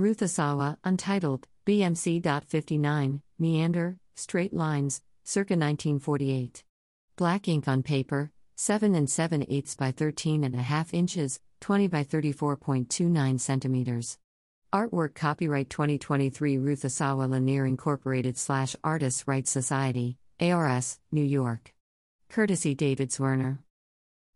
Ruth Asawa, Untitled, BMC.59, Meander, Straight Lines, circa 1948. Black ink on paper, 7 and 7 eighths by 13 and a half inches, 20 by 34.29 centimeters. Artwork copyright 2023 Ruth Asawa Lanier Incorporated slash Artists' Rights Society, ARS, New York. Courtesy David Zwirner.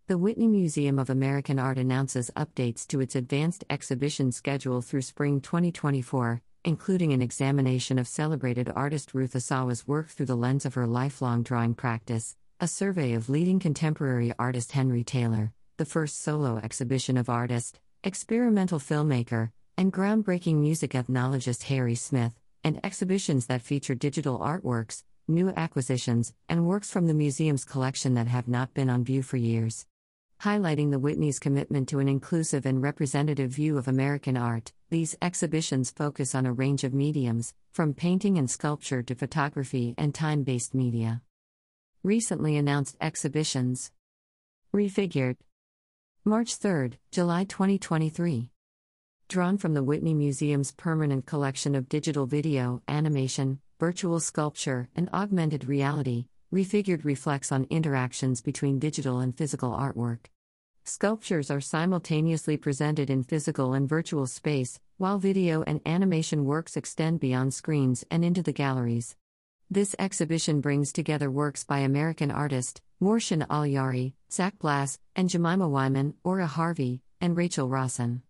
The Whitney Museum of American Art announces updates to its advanced exhibition schedule through spring 2024, including an examination of celebrated artist Ruth Asawa's work through the lens of her lifelong drawing practice, a survey of leading contemporary artist Henry Taylor, the first solo exhibition of artist, experimental filmmaker, and groundbreaking music ethnologist Harry Smith, and exhibitions that feature digital artworks, new acquisitions, and works from the museum's collection that have not been on view for years. Highlighting the Whitney's commitment to an inclusive and representative view of American art, these exhibitions focus on a range of mediums, from painting and sculpture to photography and time based media. Recently announced exhibitions Refigured. March 3, July 2023. Drawn from the Whitney Museum's permanent collection of digital video, animation, virtual sculpture, and augmented reality, Refigured reflects on interactions between digital and physical artwork. Sculptures are simultaneously presented in physical and virtual space, while video and animation works extend beyond screens and into the galleries. This exhibition brings together works by American artist Morehshin Allahyari, Zach Blas, and Jemima Wyman, Auriea Harvey, and Rachel Rossin.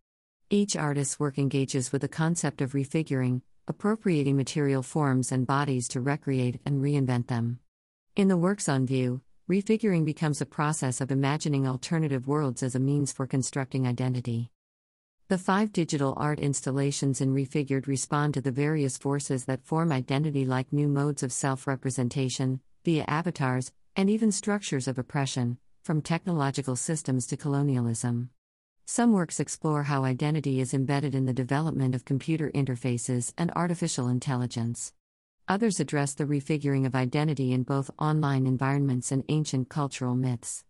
Each artist's work engages with the concept of refiguring, appropriating material forms and bodies to recreate and reinvent them. In the works on view, refiguring becomes a process of imagining alternative worlds as a means for constructing identity. The five digital art installations in Refigured respond to the various forces that form identity, like new modes of self representation, via avatars, and even structures of oppression, from technological systems to colonialism. Some works explore how identity is embedded in the development of computer interfaces and artificial intelligence. Others address the refiguring of identity in both online environments and ancient cultural myths.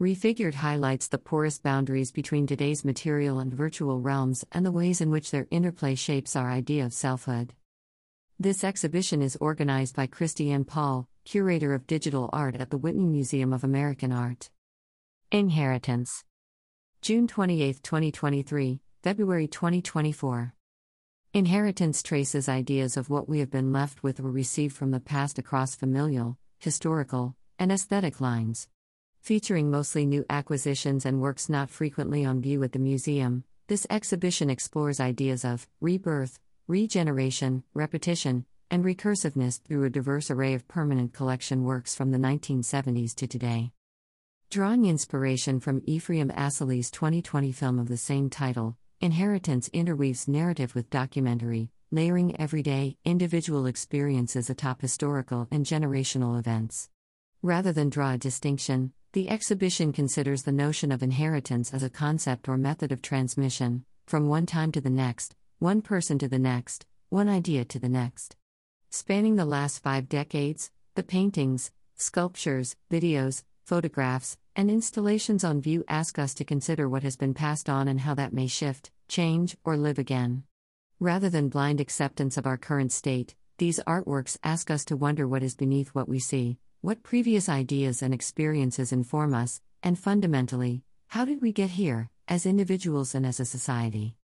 Refigured highlights the porous boundaries between today's material and virtual realms and the ways in which their interplay shapes our idea of selfhood. This exhibition is organized by Christiane Paul, curator of digital art at the Whitney Museum of American Art. Inheritance June 28, 2023, February 2024. Inheritance traces ideas of what we have been left with or received from the past across familial, historical, and aesthetic lines. Featuring mostly new acquisitions and works not frequently on view at the museum, this exhibition explores ideas of rebirth, regeneration, repetition, and recursiveness through a diverse array of permanent collection works from the 1970s to today. Drawing inspiration from Ephraim Asili's 2020 film of the same title, Inheritance interweaves narrative with documentary, layering everyday, individual experiences atop historical and generational events. Rather than draw a distinction, the exhibition considers the notion of inheritance as a concept or method of transmission, from one time to the next, one person to the next, one idea to the next. Spanning the last five decades, the paintings, sculptures, videos, photographs, and installations on view ask us to consider what has been passed on and how that may shift, change, or live again. Rather than blind acceptance of our current state, these artworks ask us to wonder what is beneath what we see, what previous ideas and experiences inform us, and fundamentally, how did we get here, as individuals and as a society?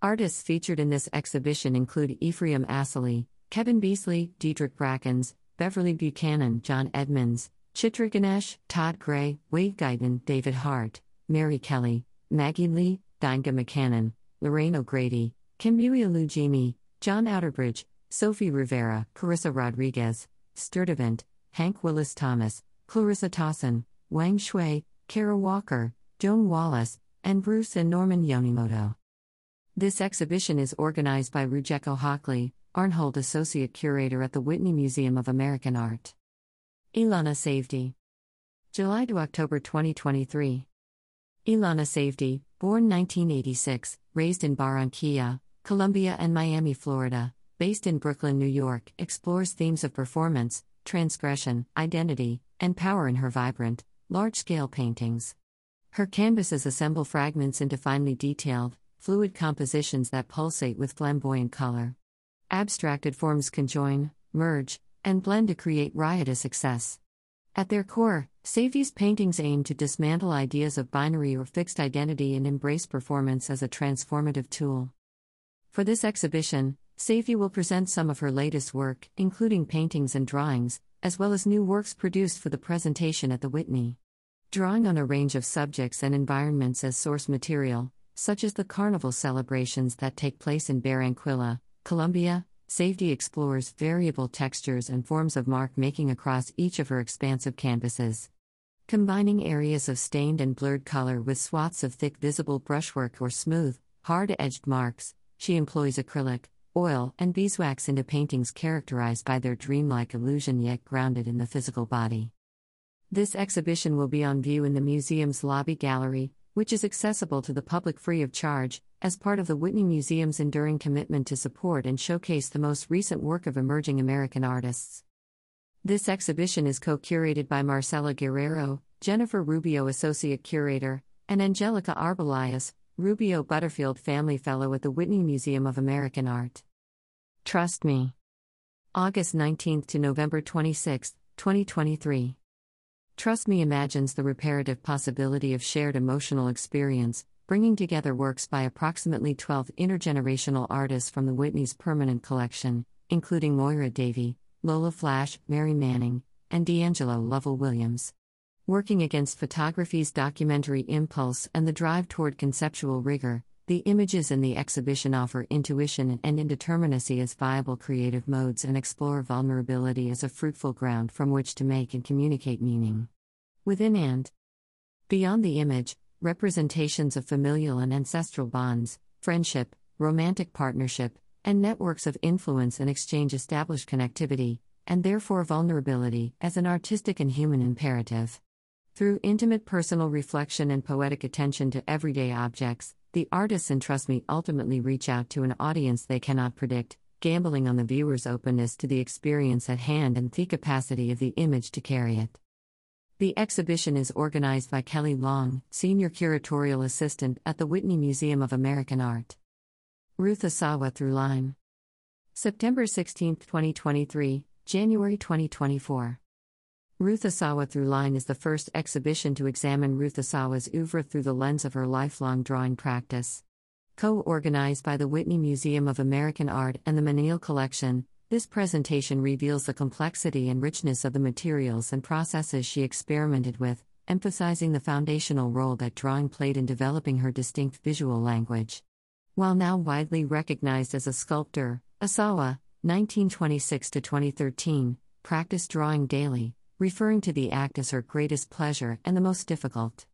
Artists featured in this exhibition include Ephraim Asili, Kevin Beasley, Diedrick Brackens, Beverly Buchanan, John Edmonds, Chitra Ganesh, Todd Gray, Wade Guyton, David Hartt, Mary Kelly, Maggie Lee, Dinah McCannon, Lorraine O'Grady, Kambui Olujimi, John Outerbridge, Sophie Rivera, Carissa Rodriguez, Sturtevant, Hank Willis Thomas, Clarissa Tossin, Wang Shui, Kara Walker, Joan Wallace, and Bruce and Norman Yonemoto. This exhibition is organized by Rujeko Hockley, Arnhold Associate Curator at the Whitney Museum of American Art. Ilana Savdie. July to October 2023. Ilana Savdie, born 1986, raised in Barranquilla, Colombia, and Miami, Florida, based in Brooklyn, New York, explores themes of performance, transgression, identity, and power in her vibrant, large scale paintings. Her canvases assemble fragments into finely detailed, fluid compositions that pulsate with flamboyant color. Abstracted forms conjoin, merge, and blend to create riotous excess. At their core, Savdie's paintings aim to dismantle ideas of binary or fixed identity and embrace performance as a transformative tool. For this exhibition, Safdie will present some of her latest work, including paintings and drawings, as well as new works produced for the presentation at the Whitney. Drawing on a range of subjects and environments as source material, such as the carnival celebrations that take place in Barranquilla, Colombia, Savdie explores variable textures and forms of mark making across each of her expansive canvases. Combining areas of stained and blurred color with swaths of thick visible brushwork or smooth, hard edged marks, she employs acrylic, oil, and beeswax into paintings characterized by their dreamlike illusion yet grounded in the physical body. This exhibition will be on view in the museum's lobby gallery, which is accessible to the public free of charge, as part of the Whitney Museum's enduring commitment to support and showcase the most recent work of emerging American artists. This exhibition is co curated by Marcela Guerrero, Jennifer Rubio Associate Curator, and Angelica Arbeláez, Rubio Butterfield Family Fellow at the Whitney Museum of American Art. Trust Me. August 19 to November 26, 2023. Trust Me imagines the reparative possibility of shared emotional experience, bringing together works by approximately 12 intergenerational artists from the Whitney's permanent collection, including Moyra Davey, Lola Flash, Mary Manning, and D'Angelo Lovell Williams. Working against photography's documentary impulse and the drive toward conceptual rigor, the images in the exhibition offer intuition and indeterminacy as viable creative modes and explore vulnerability as a fruitful ground from which to make and communicate meaning. Within and beyond the image, representations of familial and ancestral bonds, friendship, romantic partnership, and networks of influence and exchange establish connectivity, and therefore vulnerability, as an artistic and human imperative. Through intimate personal reflection and poetic attention to everyday objects, the artists and Trust Me ultimately reach out to an audience they cannot predict, gambling on the viewer's openness to the experience at hand and the capacity of the image to carry it. The exhibition is organized by Kelly Long, Senior Curatorial Assistant at the Whitney Museum of American Art. Ruth Asawa Through Line. September 16, 2023, January 2024. Ruth Asawa Through Line is the first exhibition to examine Ruth Asawa's oeuvre through the lens of her lifelong drawing practice. Co organized by the Whitney Museum of American Art and the Menil Collection, this presentation reveals the complexity and richness of the materials and processes she experimented with, emphasizing the foundational role that drawing played in developing her distinct visual language. While now widely recognized as a sculptor, Asawa, 1926 2013, practiced drawing daily, referring to the act as her greatest pleasure and the most difficult.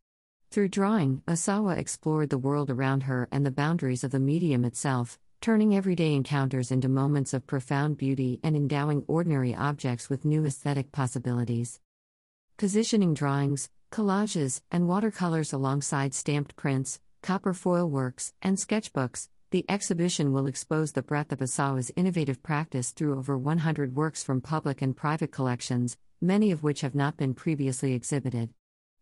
Through drawing, Asawa explored the world around her and the boundaries of the medium itself, turning everyday encounters into moments of profound beauty and endowing ordinary objects with new aesthetic possibilities. Positioning drawings, collages, and watercolors alongside stamped prints, copper foil works, and sketchbooks, the exhibition will expose the breadth of Asawa's innovative practice through over 100 works from public and private collections, many of which have not been previously exhibited.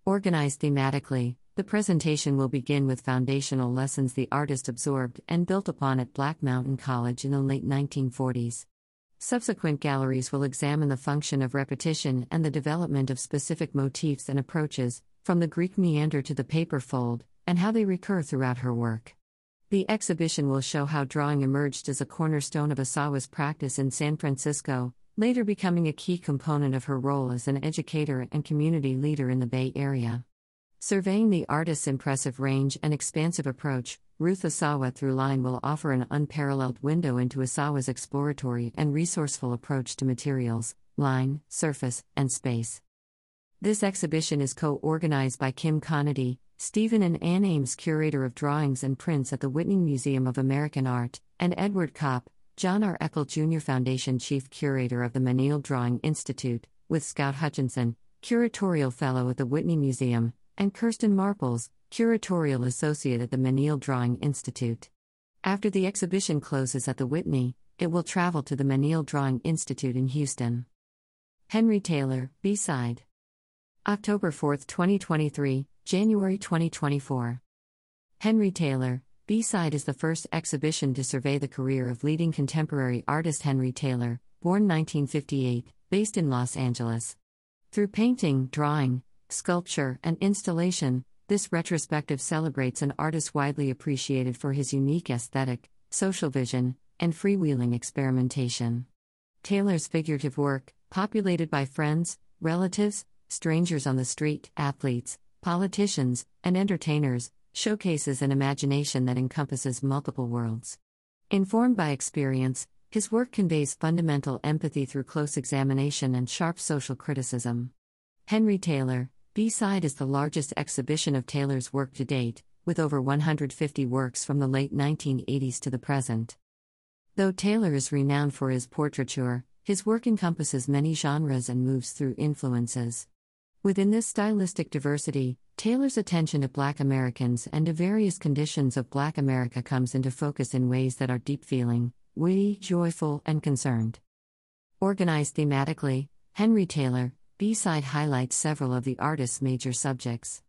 Organized thematically, the presentation will begin with foundational lessons the artist absorbed and built upon at Black Mountain College in the late 1940s. Subsequent galleries will examine the function of repetition and the development of specific motifs and approaches, from the Greek meander to the paper fold, and how they recur throughout her work. The exhibition will show how drawing emerged as a cornerstone of Asawa's practice in San Francisco, later becoming a key component of her role as an educator and community leader in the Bay Area. Surveying the artist's impressive range and expansive approach, Ruth Asawa Through Line will offer an unparalleled window into Asawa's exploratory and resourceful approach to materials, line, surface, and space. This exhibition is co organized by Kim Conaty, Stephen and Ann Ames, curator of drawings and prints at the Whitney Museum of American Art, and Edouard Kopp, John R. Eckel Jr. Foundation Chief Curator of the Menil Drawing Institute, with Scout Hutchinson, Curatorial Fellow at the Whitney Museum, and Kirsten Marples, Curatorial Associate at the Menil Drawing Institute. After the exhibition closes at the Whitney, it will travel to the Menil Drawing Institute in Houston. Henry Taylor, B side. October 4, 2023, January 2024. Henry Taylor, B Side is the first exhibition to survey the career of leading contemporary artist Henry Taylor, born 1958, based in Los Angeles. Through painting, drawing, sculpture, and installation, this retrospective celebrates an artist widely appreciated for his unique aesthetic, social vision, and freewheeling experimentation. Taylor's figurative work, populated by friends, relatives, strangers on the street, athletes, politicians, and entertainers, showcases an imagination that encompasses multiple worlds. Informed by experience, his work conveys fundamental empathy through close examination and sharp social criticism. Henry Taylor, B Side is the largest exhibition of Taylor's work to date, with over 150 works from the late 1980s to the present. Though Taylor is renowned for his portraiture, his work encompasses many genres and moves through influences. Within this stylistic diversity, Taylor's attention to Black Americans and to various conditions of Black America comes into focus in ways that are deep feeling, witty, joyful, and concerned. Organized thematically, Henry Taylor, B side highlights several of the artist's major subjects.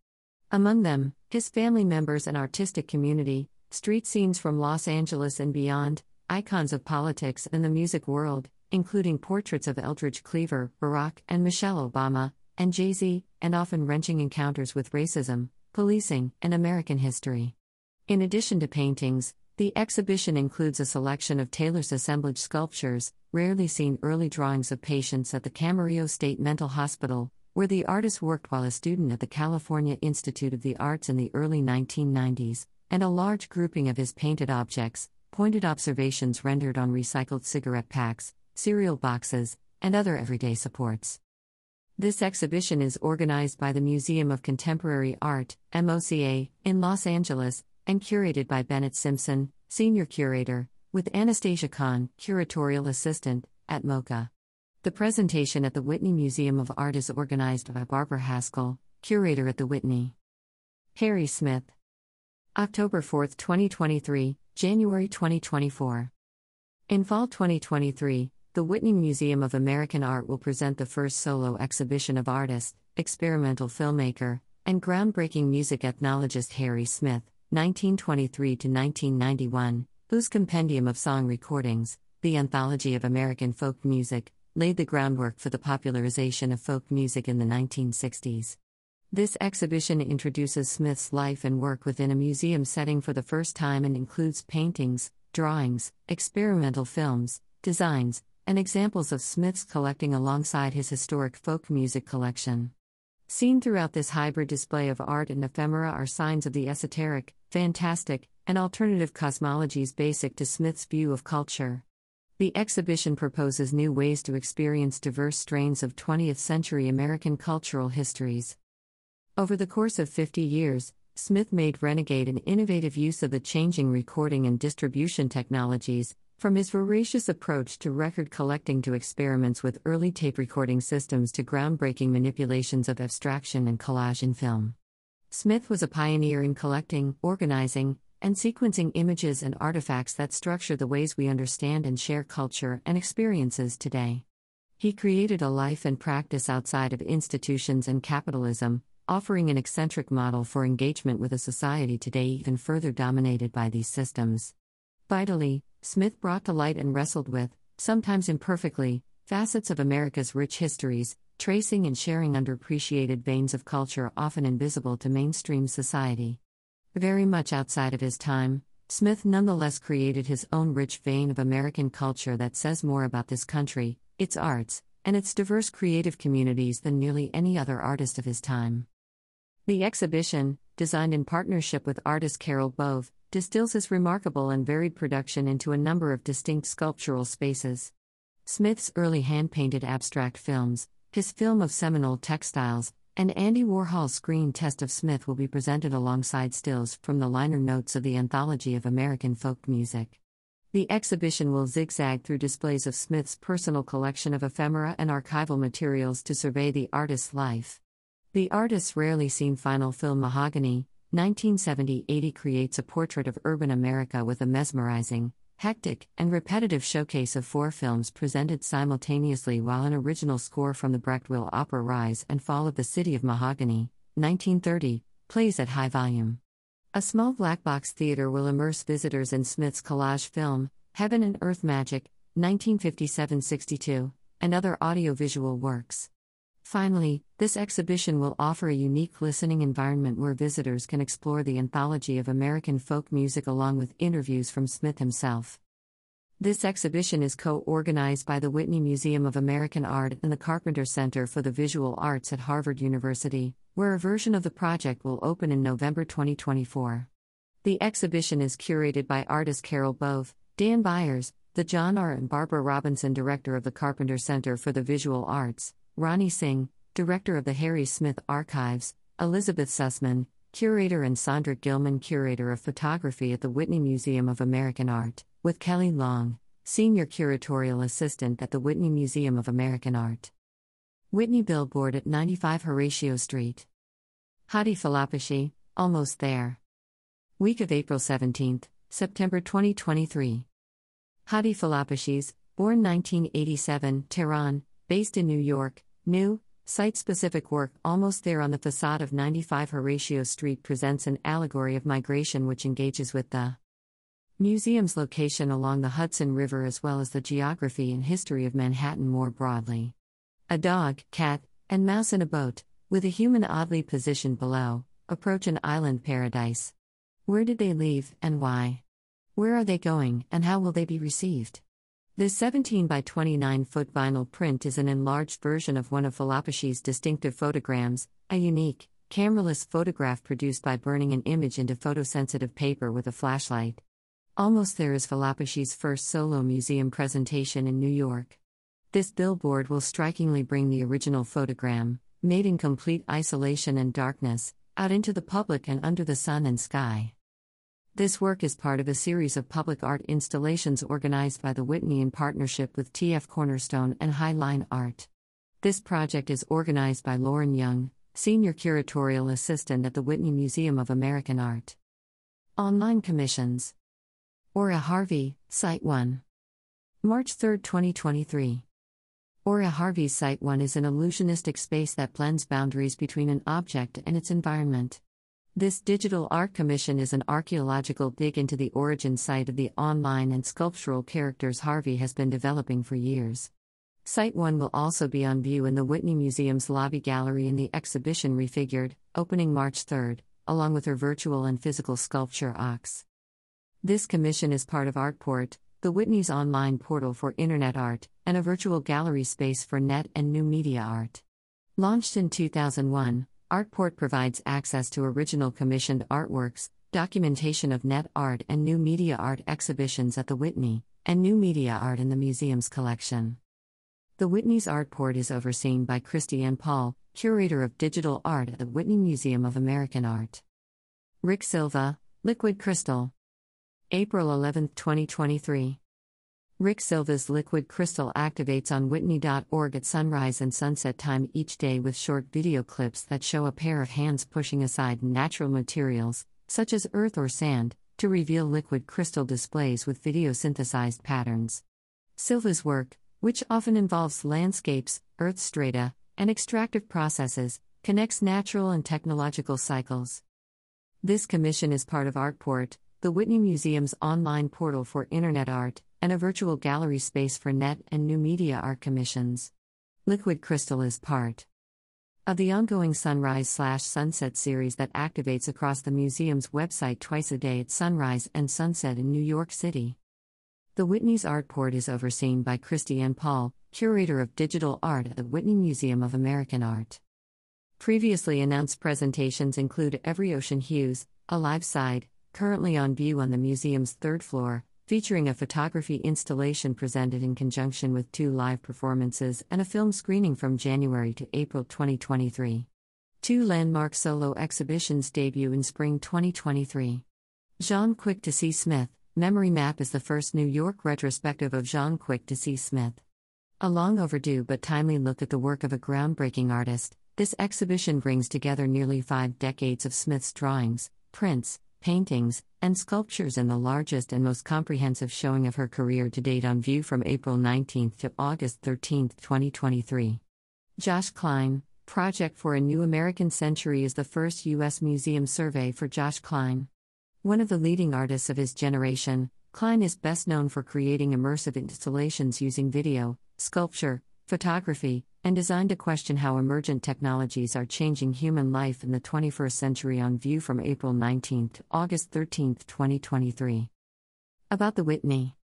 Among them, his family members and artistic community, street scenes from Los Angeles and beyond, icons of politics and the music world, including portraits of Eldridge Cleaver, Barack and Michelle Obama, and Jay Z, and often wrenching encounters with racism, policing, and American history. In addition to paintings, the exhibition includes a selection of Taylor's assemblage sculptures, rarely seen early drawings of patients at the Camarillo State Mental Hospital, where the artist worked while a student at the California Institute of the Arts in the early 1990s, and a large grouping of his painted objects, pointed observations rendered on recycled cigarette packs, cereal boxes, and other everyday supports. This exhibition is organized by the Museum of Contemporary Art, MOCA, in Los Angeles, and curated by Bennett Simpson, Senior Curator, with Anastasia Kahn, Curatorial Assistant, at MOCA. The presentation at the Whitney Museum of Art is organized by Barbara Haskell, Curator at the Whitney. Harry Smith. October 4, 2023, January 2024. In fall 2023, the Whitney Museum of American Art will present the first solo exhibition of artist, experimental filmmaker, and groundbreaking music ethnologist Harry Smith, 1923 to 1991, whose compendium of song recordings, The Anthology of American Folk Music, laid the groundwork for the popularization of folk music in the 1960s. This exhibition introduces Smith's life and work within a museum setting for the first time and includes paintings, drawings, experimental films, designs, and examples of Smith's collecting alongside his historic folk music collection. Seen throughout this hybrid display of art and ephemera are signs of the esoteric, fantastic, and alternative cosmologies basic to Smith's view of culture. The exhibition proposes new ways to experience diverse strains of 20th century American cultural histories. Over the course of 50 years, Smith made renegade an innovative use of the changing recording and distribution technologies, from his voracious approach to record collecting to experiments with early tape recording systems to groundbreaking manipulations of abstraction and collage in film. Smith was a pioneer in collecting, organizing, and sequencing images and artifacts that structure the ways we understand and share culture and experiences today. He created a life and practice outside of institutions and capitalism, offering an eccentric model for engagement with a society today even further dominated by these systems. Vitally, Smith brought to light and wrestled with, sometimes imperfectly, facets of America's rich histories, tracing and sharing underappreciated veins of culture often invisible to mainstream society. Very much outside of his time, Smith nonetheless created his own rich vein of American culture that says more about this country, its arts, and its diverse creative communities than nearly any other artist of his time. The exhibition, designed in partnership with artist Carol Bove, distills his remarkable and varied production into a number of distinct sculptural spaces. Smith's early hand painted abstract films, his film of Seminole textiles, and Andy Warhol's screen test of Smith will be presented alongside stills from the liner notes of the Anthology of American Folk Music. The exhibition will zigzag through displays of Smith's personal collection of ephemera and archival materials to survey the artist's life. The artist's rarely seen final film Mahagonny, 1970 80 creates a portrait of urban America with a mesmerizing, hectic, and repetitive showcase of four films presented simultaneously while an original score from the Brecht-Weill opera Rise and Fall of the City of Mahagonny, 1930, plays at high volume. A small black box theater will immerse visitors in Smith's collage film, Heaven and Earth Magic, 1957 62, and other audiovisual works. Finally, this exhibition will offer a unique listening environment where visitors can explore the anthology of American folk music along with interviews from Smith himself. This exhibition is co organized by the Whitney Museum of American Art and the Carpenter Center for the Visual Arts at Harvard University, where a version of the project will open in November 2024. The exhibition is curated by artist Carol Bove, Dan Byers, the John R. and Barbara Robinson Director of the Carpenter Center for the Visual Arts, Rani Singh, Director of the Harry Smith Archives, Elizabeth Sussman, Curator, and Sondra Gilman, Curator of Photography at the Whitney Museum of American Art, with Kelly Long, Senior Curatorial Assistant at the Whitney Museum of American Art. Whitney Billboard at 95 Horatio Street. Hadi Fallahpisheh, almost there. Week of April 17, September 2023. Hadi Fallahpisheh's, born 1987, Tehran, based in New York, new, site specific work almost there on the facade of 95 Horatio Street presents an allegory of migration which engages with the museum's location along the Hudson River as well as the geography and history of Manhattan more broadly. A dog, cat, and mouse in a boat, with a human oddly positioned below, approach an island paradise. Where did they leave, and why? Where are they going, and how will they be received? This 17 by 29 foot vinyl print is an enlarged version of one of Fallahpisheh's distinctive photograms, a unique, cameraless photograph produced by burning an image into photosensitive paper with a flashlight. Almost There is Fallahpisheh's first solo museum presentation in New York. This billboard will strikingly bring the original photogram, made in complete isolation and darkness, out into the public and under the sun and sky. This work is part of a series of public art installations organized by the Whitney in partnership with TF Cornerstone and Highline Art. This project is organized by Lauren Young, Senior Curatorial Assistant at the Whitney Museum of American Art. Online commissions. Auriea Harvey, Site 1. March 3, 2023. Auriea Harvey's Site 1 is an illusionistic space that blends boundaries between an object and its environment. This digital art commission is an archaeological dig into the origin site of the online and sculptural characters Harvey has been developing for years. Site 1 will also be on view in the Whitney Museum's lobby gallery in the exhibition Refigured, opening March 3, along with her virtual and physical sculpture Ox. This commission is part of Artport, the Whitney's online portal for internet art, and a virtual gallery space for net and new media art. Launched in 2001, Artport provides access to original commissioned artworks, documentation of net art and new media art exhibitions at the Whitney, and new media art in the museum's collection. The Whitney's Artport is overseen by Christiane Paul, curator of digital art at the Whitney Museum of American Art. Rick Silva, Liquid Crystal. April 11, 2023. Rick Silva's liquid crystal activates on Whitney.org at sunrise and sunset time each day with short video clips that show a pair of hands pushing aside natural materials, such as earth or sand, to reveal liquid crystal displays with video synthesized patterns. Silva's work, which often involves landscapes, earth strata, and extractive processes, connects natural and technological cycles. This commission is part of Artport, the Whitney Museum's online portal for Internet art, and a virtual gallery space for net and new media art commissions. Liquid Crystal is part of the ongoing Sunrise slash Sunset series that activates across the museum's website twice a day at sunrise and sunset in New York City. The Whitney's Artport is overseen by Christiane Paul, curator of digital art at the Whitney Museum of American Art. Previously announced presentations include Every Ocean Hughes, a live side, currently on view on the museum's third floor, featuring a photography installation presented in conjunction with two live performances and a film screening from January to April 2023. Two landmark solo exhibitions debut in spring 2023. Jaune Quick to see Smith, Memory Map is the first New York retrospective of Jaune Quick to see Smith. A long overdue but timely look at the work of a groundbreaking artist, this exhibition brings together nearly five decades of Smith's drawings, prints, paintings, and sculptures in the largest and most comprehensive showing of her career to date on view from April 19 to August 13, 2023. Josh Kline, Project for a New American Century is the first U.S. museum survey for Josh Kline. One of the leading artists of his generation, Kline is best known for creating immersive installations using video, sculpture, photography, and designed to question how emergent technologies are changing human life in the 21st century on view from April 19 to August 13, 2023. About the Whitney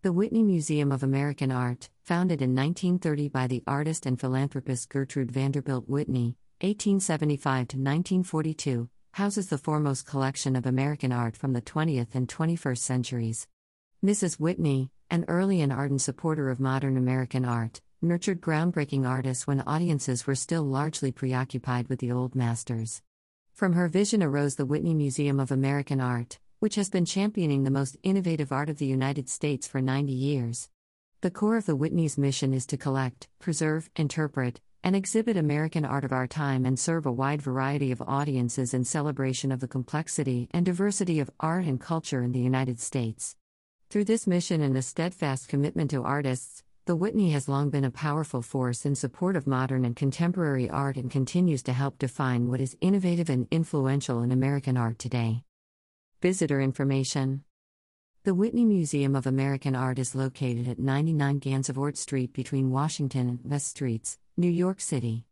The Whitney Museum of American Art, founded in 1930 by the artist and philanthropist Gertrude Vanderbilt Whitney, 1875 to 1942, houses the foremost collection of American art from the 20th and 21st centuries. Mrs. Whitney, an early and ardent supporter of modern American art, nurtured groundbreaking artists when audiences were still largely preoccupied with the old masters. From her vision arose the Whitney Museum of American Art, which has been championing the most innovative art of the United States for 90 years. The core of the Whitney's mission is to collect, preserve, interpret, and exhibit American art of our time and serve a wide variety of audiences in celebration of the complexity and diversity of art and culture in the United States. Through this mission and a steadfast commitment to artists, the Whitney has long been a powerful force in support of modern and contemporary art and continues to help define what is innovative and influential in American art today. Visitor information The Whitney Museum of American Art is located at 99 Gansevoort Street between Washington and West Streets, New York City.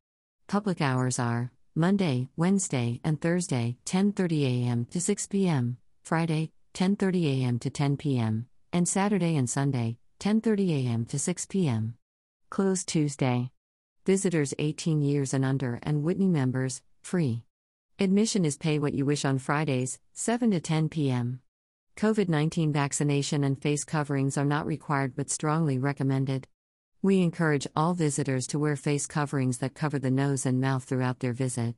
Public hours are Monday, Wednesday, and Thursday, 10:30 a.m. to 6 p.m., Friday, 10:30 a.m. to 10 p.m., and Saturday and Sunday, 10:30 a.m. to 6 p.m. Closed Tuesday. Visitors 18 years and under and Whitney members free. Admission is pay what you wish on Fridays, 7 to 10 p.m. COVID 19 vaccination and face coverings are not required but strongly recommended. We encourage all visitors to wear face coverings that cover the nose and mouth throughout their visit.